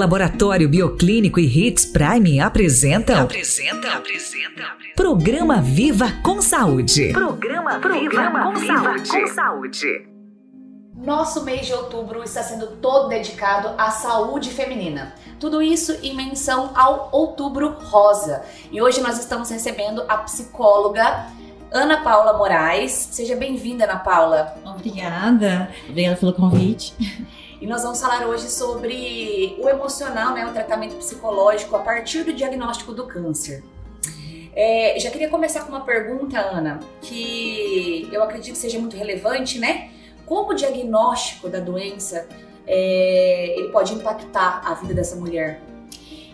Laboratório Bioclínico e Hits Prime apresentam. Apresenta, apresenta. Programa Viva com Saúde. Programa, Programa Viva, com, Viva saúde. com Saúde. Nosso mês de outubro está sendo todo dedicado à saúde feminina. Tudo isso em menção ao Outubro Rosa. E hoje nós estamos recebendo a psicóloga Ana Paula Moraes. Seja bem-vinda, Ana Paula. Obrigada. Obrigada pelo convite. E nós vamos falar hoje sobre o emocional, né, o tratamento psicológico a partir do diagnóstico do câncer. É, já queria começar com uma pergunta, Ana, que eu acredito que seja muito relevante, né? Como o diagnóstico da doença é, ele pode impactar a vida dessa mulher?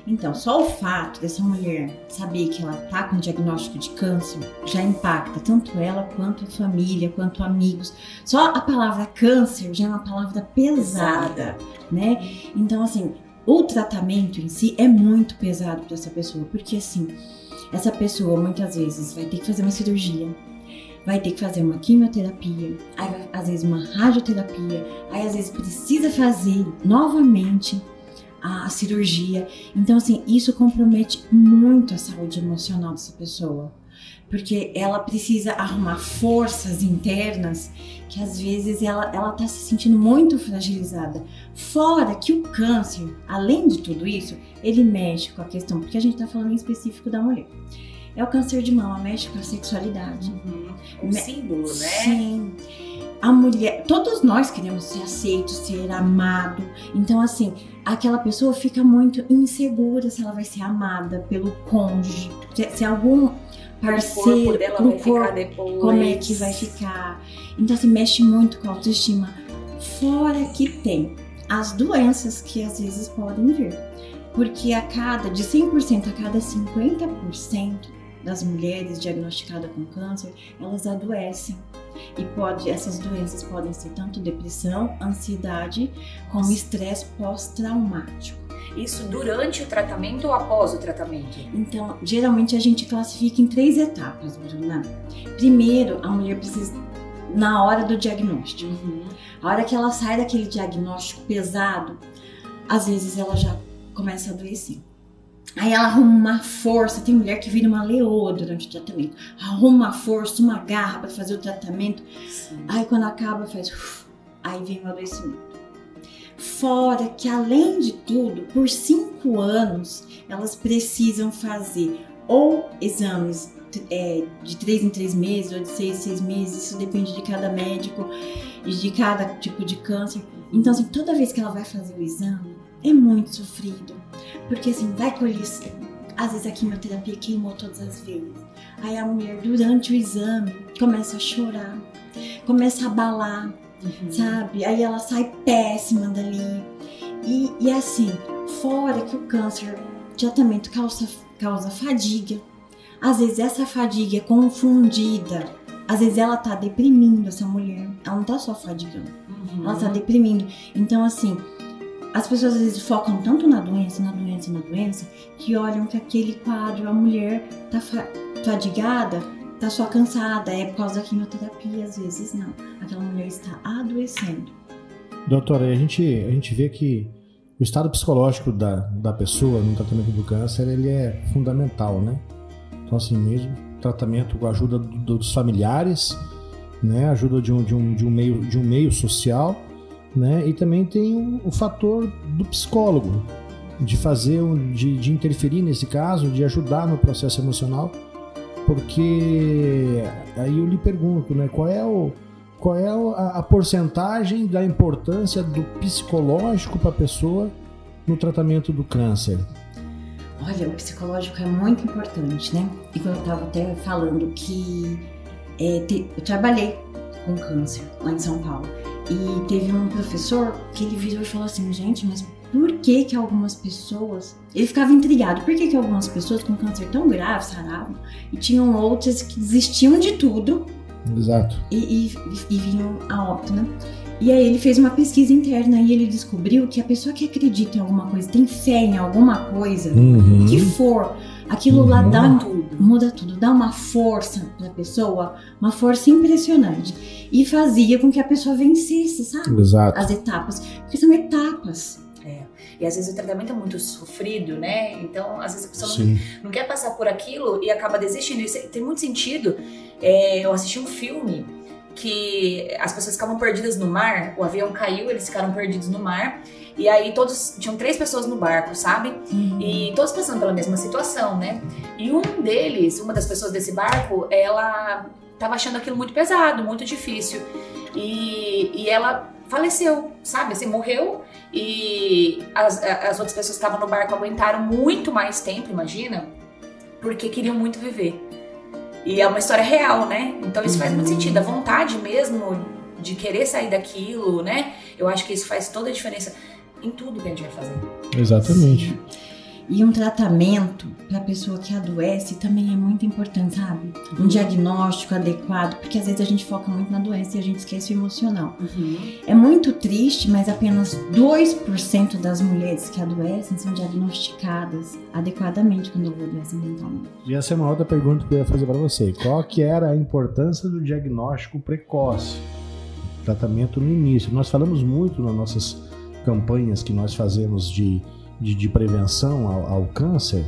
Então, só o fato dessa mulher saber que ela tá com diagnóstico de câncer já impacta tanto ela quanto a família, quanto amigos. Só a palavra câncer já é uma palavra pesada, né? Então, assim, o tratamento em si é muito pesado para essa pessoa, porque assim, essa pessoa muitas vezes vai ter que fazer uma cirurgia, vai ter que fazer uma quimioterapia, aí às vezes uma radioterapia, aí às vezes precisa fazer novamente a, cirurgia. Então, assim, isso compromete muito a saúde emocional dessa pessoa. Porque ela precisa arrumar forças internas que às vezes ela, ela tá se sentindo muito fragilizada. Fora que o câncer, além de tudo isso, ele mexe com a questão, porque a gente tá falando em específico da mulher. É o câncer de mama, mexe com a sexualidade. Uhum. Um Me símbolo, né? Sim a mulher, todos nós queremos ser aceitos, ser amado. Então, assim, aquela pessoa fica muito insegura se ela vai ser amada pelo cônjuge, se, se algum parceiro, o corpo, no corpo como é que vai ficar. Então, assim, mexe muito com a autoestima. Fora que tem as doenças que às vezes podem vir. Porque a cada, de 100% a cada 50%, das mulheres diagnosticadas com câncer, elas adoecem. E pode, essas doenças podem ser tanto depressão, ansiedade, como estresse pós-traumático. Isso durante o tratamento ou após o tratamento? Então, geralmente a gente classifica em três etapas, Bruna. Primeiro, a mulher precisa na hora do diagnóstico. Uhum. A hora que ela sai daquele diagnóstico pesado, às vezes ela já começa a adoecer. Aí ela arruma uma força, tem mulher que vira uma leoa durante o tratamento. Arruma uma força, uma garra para fazer o tratamento. Sim. Aí quando acaba, faz. Uf, aí vem o adoecimento. Fora que, além de tudo, por cinco anos, elas precisam fazer ou exames é, de três em três meses ou de seis em seis meses, isso depende de cada médico e de cada tipo de câncer. Então, assim, toda vez que ela vai fazer o exame, é muito sofrido. Porque assim, vai colher. Às vezes a quimioterapia queimou todas as vezes. Aí a mulher, durante o exame, começa a chorar, começa a abalar, uhum. sabe? Aí ela sai péssima dali. E, e assim, fora que o câncer tratamento causa, causa fadiga. Às vezes essa fadiga é confundida. Às vezes ela tá deprimindo essa mulher. Ela não tá só fadigando. Uhum. Ela tá deprimindo. Então, assim, as pessoas às vezes focam tanto na doença, na doença, na doença, que olham que aquele quadro, a mulher tá fadigada, tá só cansada, é por causa da quimioterapia, às vezes não. Aquela mulher está adoecendo. Doutora, a gente, a gente vê que o estado psicológico da, da pessoa no tratamento do câncer, ele é fundamental, né? Então, assim, mesmo tratamento com a ajuda dos familiares, né? Ajuda de um, de um, de um, meio, de um meio social, né? E também tem o, o fator do psicólogo, de fazer, de, de interferir nesse caso, de ajudar no processo emocional, porque aí eu lhe pergunto, né? Qual é o qual é a, a porcentagem da importância do psicológico para a pessoa no tratamento do câncer? Olha, o psicológico é muito importante, né? E quando eu estava até falando que é, te, eu trabalhei com câncer lá em São Paulo. E teve um professor que ele virou e falou assim, gente, mas por que que algumas pessoas... Ele ficava intrigado, por que que algumas pessoas com câncer tão grave saravam e tinham outras que desistiam de tudo Exato. E, e, e vinham a óbito, né? E aí ele fez uma pesquisa interna e ele descobriu que a pessoa que acredita em alguma coisa, tem fé em alguma coisa, uhum. que for, aquilo uhum. lá dá tudo, muda tudo, dá uma força pra pessoa, uma força impressionante. E fazia com que a pessoa vencesse, sabe? Exato. As etapas. Porque são etapas. E às vezes o tratamento é muito sofrido, né? Então, às vezes a pessoa não, não quer passar por aquilo e acaba desistindo. Isso tem muito sentido. É, eu assisti um filme que as pessoas ficavam perdidas no mar, o avião caiu, eles ficaram perdidos no mar. E aí todos tinham três pessoas no barco, sabe? Uhum. E todos passando pela mesma situação, né? E um deles, uma das pessoas desse barco, ela tava achando aquilo muito pesado, muito difícil. E, e ela faleceu, sabe? Assim, morreu. E as, as outras pessoas que estavam no barco aguentaram muito mais tempo, imagina, porque queriam muito viver. E é uma história real, né? Então isso faz muito sentido. A vontade mesmo de querer sair daquilo, né? Eu acho que isso faz toda a diferença em tudo que a gente vai fazer. Exatamente. E um tratamento para a pessoa que adoece também é muito importante, sabe? Um diagnóstico adequado, porque às vezes a gente foca muito na doença e a gente esquece o emocional. É muito triste, mas apenas 2% das mulheres que adoecem são diagnosticadas adequadamente quando adoecem mentalmente. E essa é uma outra pergunta que eu ia fazer para você. Qual que era a importância do diagnóstico precoce? Tratamento no início. Nós falamos muito nas nossas campanhas que nós fazemos de, de, de prevenção ao, ao câncer,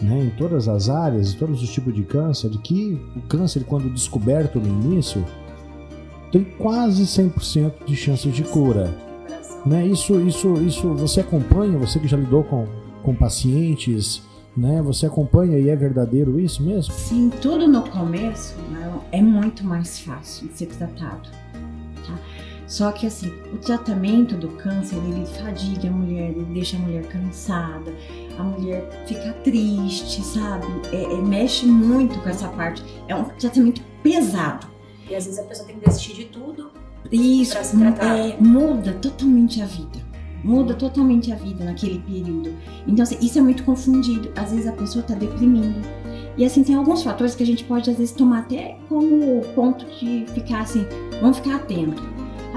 né, em todas as áreas, todos os tipos de câncer, que o câncer, quando descoberto no início, tem quase 100% de chances de cura. Né? Isso, isso, isso você acompanha, você que já lidou com, com pacientes, né? Você acompanha e é verdadeiro isso mesmo? Sim, tudo no começo né, é muito mais fácil de ser tratado. Só que assim, o tratamento do câncer, ele fadiga a mulher, ele deixa a mulher cansada, a mulher fica triste, sabe? É- é- mexe muito com essa parte. É um tratamento pesado. E às vezes a pessoa tem que desistir de tudo. Isso Pra se tratar. é, muda totalmente a vida. Muda totalmente a vida naquele período. Então, assim, isso é muito confundido. Às vezes a pessoa tá deprimindo. E assim, tem alguns fatores que a gente pode, às vezes, tomar até como ponto de ficar assim, vamos ficar atento.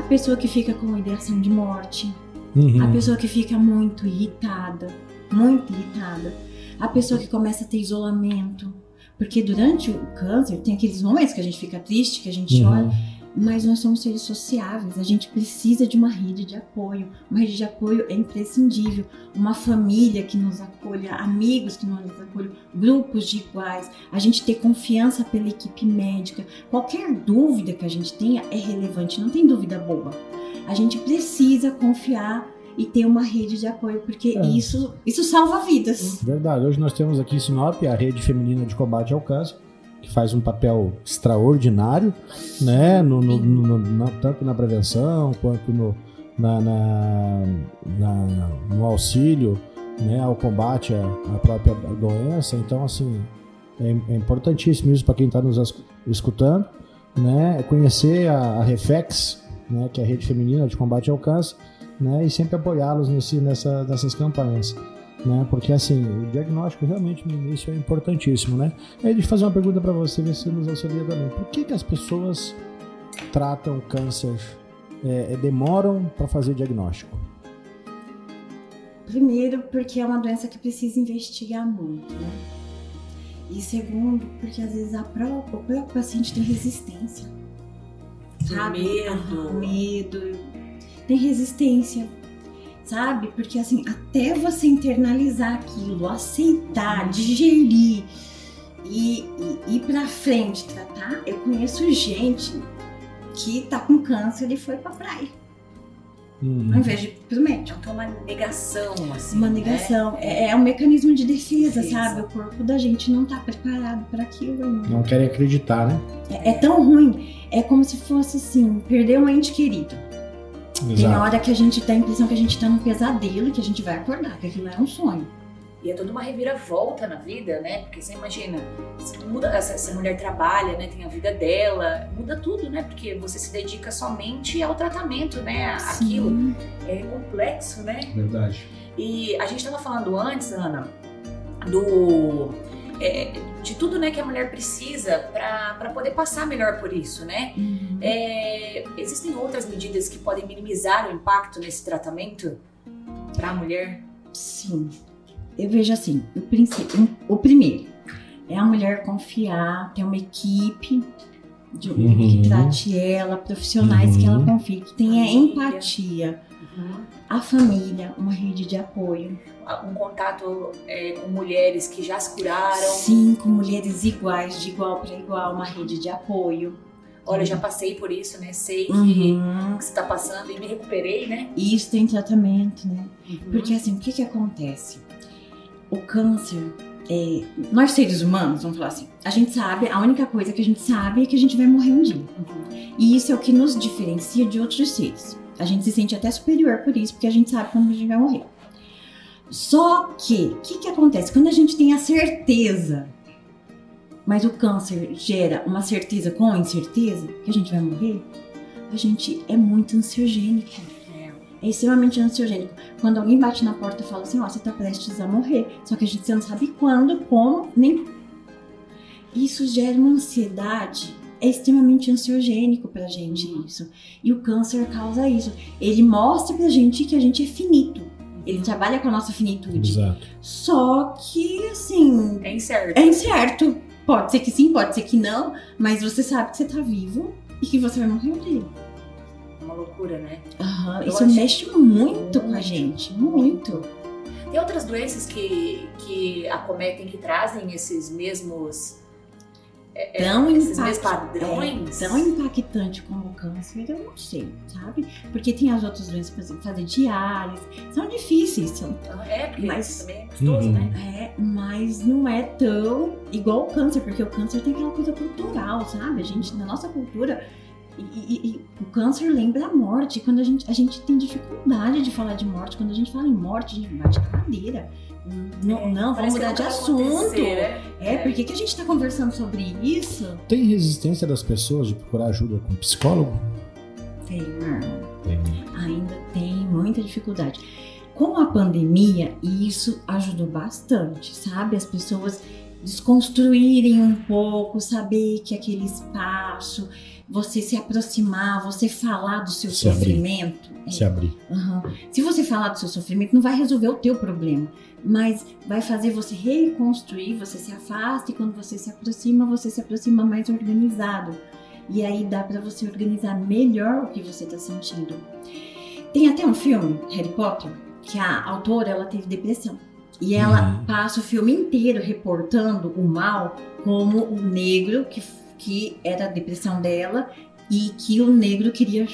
A pessoa que fica com ideação de morte, Uhum. a pessoa que fica muito irritada, muito irritada, a pessoa que começa a ter isolamento. Porque durante o câncer tem aqueles momentos que a gente fica triste, que a gente chora, Uhum. Mas nós somos seres sociáveis, a gente precisa de uma rede de apoio. Uma rede de apoio é imprescindível. Uma família que nos acolha, amigos que nos acolham, grupos de iguais. A gente ter confiança pela equipe médica. Qualquer dúvida que a gente tenha é relevante, não tem dúvida boba. A gente precisa confiar e ter uma rede de apoio, porque É. isso, isso salva vidas. Verdade. Hoje nós temos aqui em Sinop a Rede Feminina de Combate ao Câncer, que faz um papel extraordinário, né? No, no- no- na- tanto na prevenção quanto no, na, na- na- no auxílio né, ao combate à, à própria doença. Então, assim, é, é importantíssimo isso para quem está nos es- escutando, né? Conhecer a, a Reflex, né, que é a Rede Feminina de Combate ao Câncer, né? E sempre apoiá-los nesse, nessa, nessas campanhas né? Porque assim, o diagnóstico realmente no início é importantíssimo, né? Aí deixa eu fazer uma pergunta para você, ver se você nos auxilia também. Por que, que as pessoas tratam câncer, é, é, demoram para fazer diagnóstico? Primeiro, porque é uma doença que precisa investigar muito, né? E segundo, porque às vezes a própria, o próprio paciente tem resistência. Sabe? Medo. Ah, medo. Tem resistência, sabe? Porque assim, até você internalizar aquilo, aceitar, digerir e, e ir pra frente tratar, eu conheço gente que tá com câncer e foi pra praia, Uhum. ao invés de ir pro médico. Então uma negação, assim. Uma né? negação. É, é um mecanismo de defesa, Defesa. sabe? O corpo da gente não tá preparado para aquilo ainda. Não querem acreditar, né? É, é tão ruim. É como se fosse assim, perder um ente querido. Tem hora que a gente tem a impressão que a gente tá num pesadelo e que a gente vai acordar, que aquilo é um sonho. E é toda uma reviravolta na vida, né? Porque você imagina, se muda, essa, essa mulher trabalha, né? Tem a vida dela, muda tudo, né? Porque você se dedica somente ao tratamento, né? Aquilo Sim. é complexo, né? Verdade. E a gente estava falando antes, Ana, do é, de tudo, né, que a mulher precisa para poder passar melhor por isso, né? Uhum. É, existem outras medidas que podem minimizar o impacto nesse tratamento para a mulher? Sim. Eu vejo assim, o, princípio, o primeiro é a mulher confiar, ter uma equipe de, Uhum. que trate ela, profissionais que ela Uhum. confie, que tenha Família. empatia. Uhum. A família, uma rede de apoio. Um contato é, com mulheres que já se curaram. Sim, com mulheres iguais, de igual para igual, uma rede de apoio. Olha, já passei por isso, né? Sei que, Uhum. que você tá passando e me recuperei, né? E isso tem tratamento, né? Uhum. Porque assim, o que que acontece? O câncer, é, nós seres humanos, vamos falar assim, a gente sabe, a única coisa que a gente sabe é que a gente vai morrer um dia. Uhum. E isso é o que nos diferencia de outros seres. A gente se sente até superior por isso, porque a gente sabe quando a gente vai morrer. Só que, o que, que acontece? Quando a gente tem a certeza, mas o câncer gera uma certeza com incerteza, que a gente vai morrer, a gente é muito ansiogênico. É. Extremamente ansiogênico. Quando alguém bate na porta e fala assim, ó, você tá prestes a morrer. Só que a gente não sabe quando, como, nem. Isso gera uma ansiedade. É extremamente ansiogênico pra gente isso. E o câncer causa isso. Ele mostra pra gente que a gente é finito. Ele trabalha com a nossa finitude. Exato. Só que, assim, É incerto. é incerto. Pode ser que sim, pode ser que não. Mas você sabe que você tá vivo e que você vai morrer um dia. Uma loucura, né? Aham, Eu isso acho- mexe muito com a Muito. gente, muito. Tem outras doenças que, que acometem, que trazem esses mesmos. É, é, Tão, impact- mesmos padrões. é, tão impactante como o câncer, eu não sei, sabe? Porque tem as outras doenças, por exemplo, fazer diálise, são difíceis, são, É, porque Mas- também é custoso, Uhum. né? é, mas não é tão igual o câncer, porque o câncer tem aquela coisa cultural, sabe? A gente, na nossa cultura, e, e- e o câncer lembra a morte. Quando a gente, a gente tem dificuldade de falar de morte, quando a gente fala em morte, a gente bate na madeira. Não, É, não vamos mudar não de assunto. né? É, por que, que a gente tá conversando sobre isso? Tem resistência das pessoas de procurar ajuda com psicólogo? Tem, Marlon. Tem. ainda tem muita dificuldade. Com a pandemia, isso ajudou bastante, sabe? As pessoas desconstruírem um pouco, saber que aquele espaço, você se aproximar, você falar do seu Se abrir. sofrimento. é, Se abrir. Aham. Se você falar do seu sofrimento, não vai resolver o teu problema, mas vai fazer você reconstruir, você se afasta e quando você se aproxima, você se aproxima mais organizado. E aí dá pra você organizar melhor o que você tá sentindo. Tem até um filme, Harry Potter, que a autora ela teve depressão. E ela Uhum. passa o filme inteiro reportando o mal como o negro que, que era a depressão dela e que o negro queria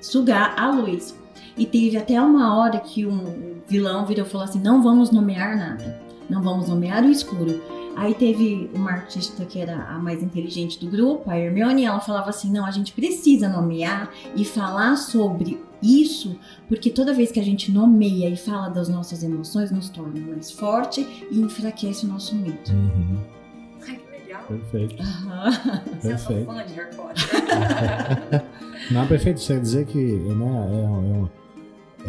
sugar a luz. E teve até uma hora que um vilão virou e falou assim: não vamos nomear nada, não vamos nomear o escuro. Aí teve uma artista que era a mais inteligente do grupo, a Hermione, e ela falava assim: não, a gente precisa nomear e falar sobre isso, porque toda vez que a gente nomeia e fala das nossas emoções, nos torna mais forte e enfraquece o nosso medo. Uhum. Perfeito. Aham. Você é Perfeito. fã de Harry Potter. Não, perfeito. Você quer dizer que né, é, é uma-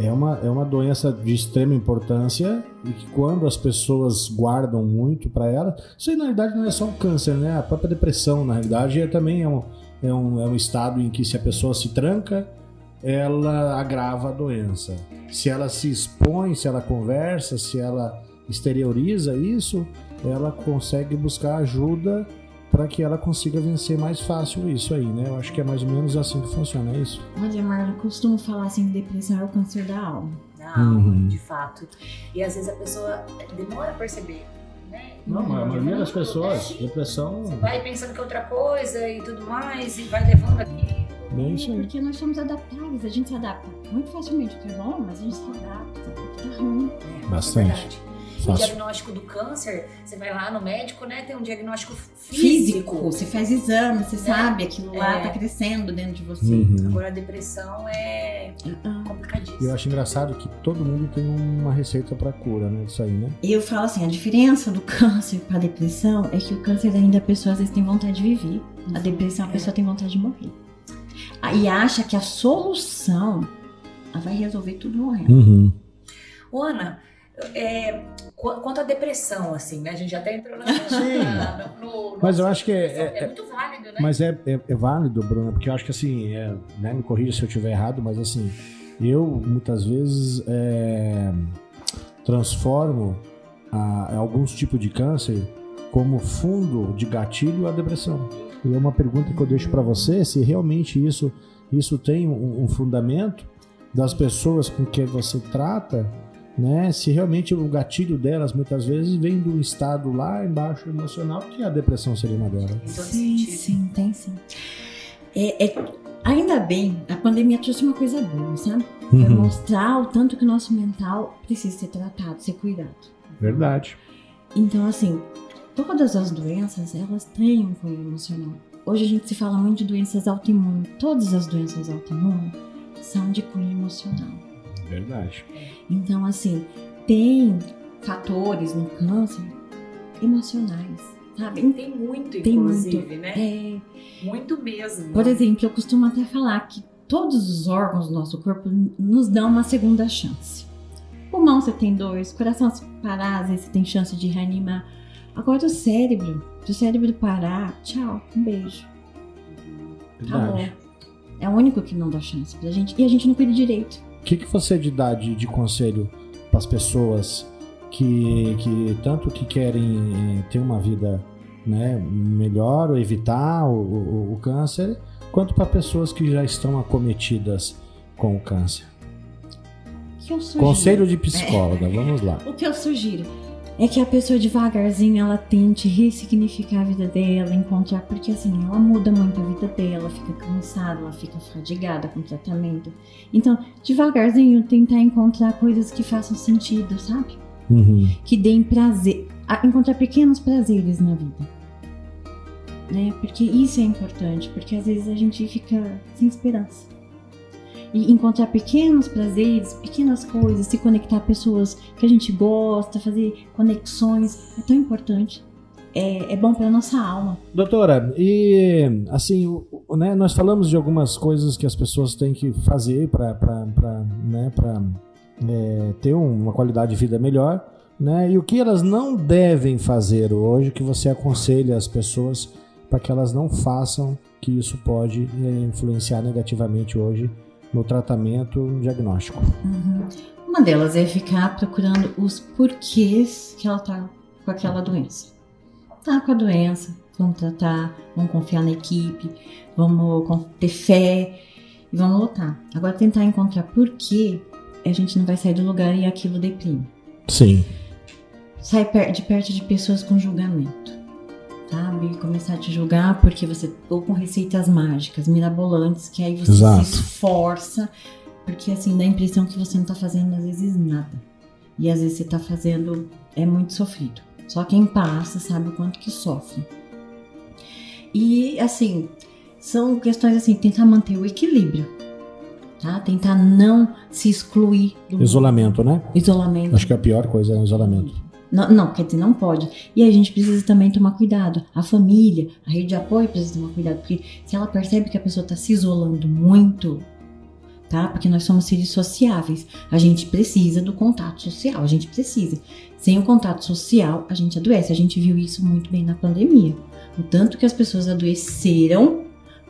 é uma, é uma doença de extrema importância e que quando as pessoas guardam muito para ela, isso aí na realidade não é só o câncer, né? A própria depressão, na realidade, é, também é um, é, um, é um estado em que se a pessoa se tranca, ela agrava a doença. Se ela se expõe, se ela conversa, se ela exterioriza isso, ela consegue buscar ajuda para que ela consiga vencer mais fácil isso aí, né? Eu acho que é mais ou menos assim que funciona, é isso? Olha, Marlon, eu costumo falar assim: depressão é o câncer da alma. Não, Uhum. de fato. E às vezes a pessoa demora a perceber, né? Não, mas a maioria das pessoas, É, depressão, Vai pensando que é outra coisa e tudo mais, e vai levando aqui. é isso É aí. porque nós somos adaptáveis, a gente se adapta muito facilmente, o que é bom, mas a gente se adapta, o que tá ruim. É, Bastante. é verdade. O Fácil. diagnóstico do câncer, você vai lá no médico, né? Tem um diagnóstico Físico, físico. você faz exame, você sabe, aquilo lá É. tá crescendo dentro de você. Uhum. Agora a depressão é Ah. complicadíssima. E eu acho engraçado que todo mundo tem uma receita para cura, né? Disso aí, né? Eu falo assim, a diferença do câncer para depressão é que o câncer ainda a pessoa às vezes tem vontade de viver. A depressão a É. pessoa tem vontade de morrer. Ah, E acha que a solução vai resolver tudo morrendo. Uhum. Ô, Ana, é, quanto à depressão, assim, né? A gente já até entrou na, Sim. no, no- Mas eu acho que é- é, é- muito válido, né? Mas é, é, é válido, Bruna, porque eu acho que assim, é, né, me corrija se eu estiver errado, mas assim, eu muitas vezes é, transformo a- alguns tipos de câncer como fundo de gatilho à depressão. E é uma pergunta que eu deixo para você, se realmente isso, isso tem um, um fundamento das pessoas com quem você trata, né? Se realmente o gatilho delas muitas vezes vem do estado lá embaixo emocional, que a depressão seria uma delas. Em todo Sim, sim, tem sim. É, é- ainda bem, a pandemia trouxe uma coisa boa, sabe? Uhum. mostrar o tanto que o nosso mental precisa ser tratado, ser cuidado. Verdade. Então, assim, todas as doenças, elas têm um cunho emocional. Hoje a gente se fala muito de doenças autoimunes. Todas as doenças autoimunes são de cunho emocional. Verdade. Então, assim, tem fatores no câncer emocionais, sabe? Tem muito, Tem inclusive, muito. né? É, Muito mesmo. Por exemplo, eu costumo até falar que todos os órgãos do nosso corpo nos dão uma segunda chance. Pulmão você tem dois, coração se parar, às vezes você tem chance de reanimar. Agora o cérebro, se o cérebro parar, tchau, um beijo. Acabou. Verdade. É o único que não dá chance pra gente. E a gente não cuida direito. O que, que você de dá de, de conselho para as pessoas que, que tanto que querem eh, ter uma vida né, melhor ou evitar o, o- o câncer, quanto para pessoas que já estão acometidas com o câncer? Conselho de psicóloga, vamos lá. O que eu sugiro é que a pessoa devagarzinho ela tente ressignificar a vida dela, encontrar, porque assim, ela muda muito a vida dela, fica cansada, ela fica fadigada com o tratamento. Então, devagarzinho tentar encontrar coisas que façam sentido, sabe? Uhum. Que deem prazer, encontrar pequenos prazeres na vida. Né? Porque isso é importante, porque às vezes a gente fica sem esperança. E encontrar pequenos prazeres, pequenas coisas, se conectar a pessoas que a gente gosta, fazer conexões, é tão importante. É, é bom para nossa alma. Doutora, e assim, né, nós falamos de algumas coisas que as pessoas têm que fazer para né, é, ter um- uma qualidade de vida melhor, né? E o que elas não devem fazer hoje, que você aconselha as pessoas para que elas não façam, que isso pode é, influenciar negativamente hoje no tratamento, no diagnóstico. Uma delas é ficar procurando os porquês que ela tá com aquela doença. Tá com a doença, vamos tratar, vamos confiar na equipe, vamos ter fé e vamos lutar. Agora tentar encontrar porquê a gente não vai sair do lugar e aquilo deprime. Sim. Sai de perto de pessoas com julgamento. Sabe? Começar a te julgar porque você. Ou com receitas mágicas, mirabolantes, que aí você Exato. se esforça, porque assim, dá a impressão que você não tá fazendo às vezes nada. E às vezes você tá fazendo. É muito sofrido. Só quem passa sabe o quanto que sofre. E assim, são questões assim, tentar manter o equilíbrio. Tá? Tentar não se excluir do Isolamento, né? isolamento. Acho que a pior coisa é o isolamento. Não, não, quer dizer, não pode. E a gente precisa também tomar cuidado. A família, a rede de apoio precisa tomar cuidado, porque se ela percebe que a pessoa está se isolando muito, tá? Porque nós somos seres sociáveis. A gente precisa do contato social, a gente precisa. Sem o contato social, a gente adoece. A gente viu isso muito bem na pandemia. O tanto que as pessoas adoeceram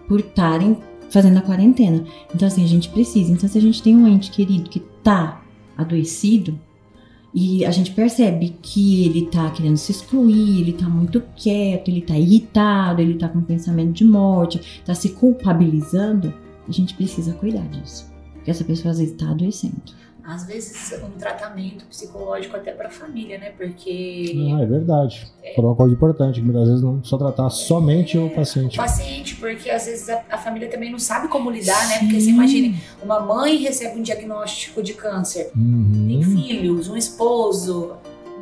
por estarem fazendo a quarentena. Então, assim, a gente precisa. Então, se a gente tem um ente querido que tá adoecido, e a gente percebe que ele tá querendo se excluir, ele tá muito quieto, ele tá irritado, ele tá com pensamento de morte, tá se culpabilizando, a gente precisa cuidar disso. Porque essa pessoa às vezes tá adoecendo. Às vezes um tratamento psicológico até para a família, né? Porque Ah, é verdade. Falou uma coisa importante, que muitas vezes não só tratar somente o o paciente. paciente, porque às vezes a, a família também não sabe como lidar, né? Porque você Sim. imagine, uma mãe recebe um diagnóstico de câncer, tem Uhum. filhos, um esposo.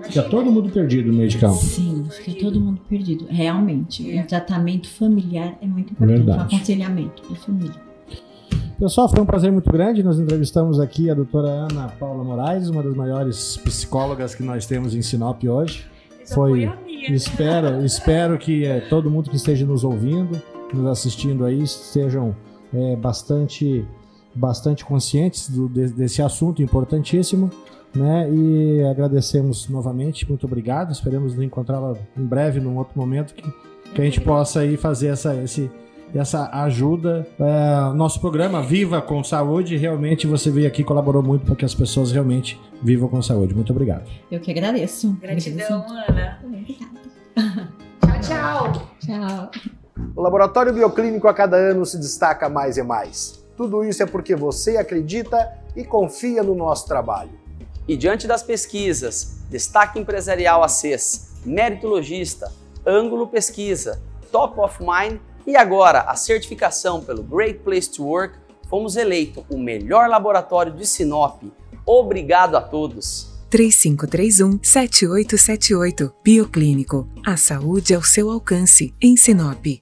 Fica Imagina. todo mundo perdido no meio de campo. Sim, fica todo mundo perdido. Realmente, É. um tratamento familiar é muito importante, Verdade. um aconselhamento da família. Pessoal, foi um prazer muito grande. Nós entrevistamos aqui a doutora Ana Paula Moraes, uma das maiores psicólogas que nós temos em Sinop hoje. Essa foi-. Espero, espero que eh, todo mundo que esteja nos ouvindo, nos assistindo aí, estejam eh, bastante, bastante conscientes do- de- desse assunto importantíssimo. Né? E agradecemos novamente, muito obrigado. Esperamos nos encontrá-la em breve, num outro momento, que, que a gente possa aí fazer essa, esse, essa ajuda. É, nosso programa Viva com Saúde, realmente você veio aqui e colaborou muito para que as pessoas realmente vivam com saúde. Muito obrigado. Eu que agradeço. Gratidão, Ana. Obrigada. Tchau, tchau. Tchau. O Laboratório Bioclínico a cada ano se destaca mais e mais. Tudo isso é porque você acredita e confia no nosso trabalho. E diante das pesquisas, Destaque Empresarial ACES, Mérito Logista, Ângulo Pesquisa, Top of Mind e agora a certificação pelo Great Place to Work, fomos eleito o melhor laboratório de Sinop. Obrigado a todos! 3531-7878 Bioclínico. A saúde ao seu alcance, em Sinop.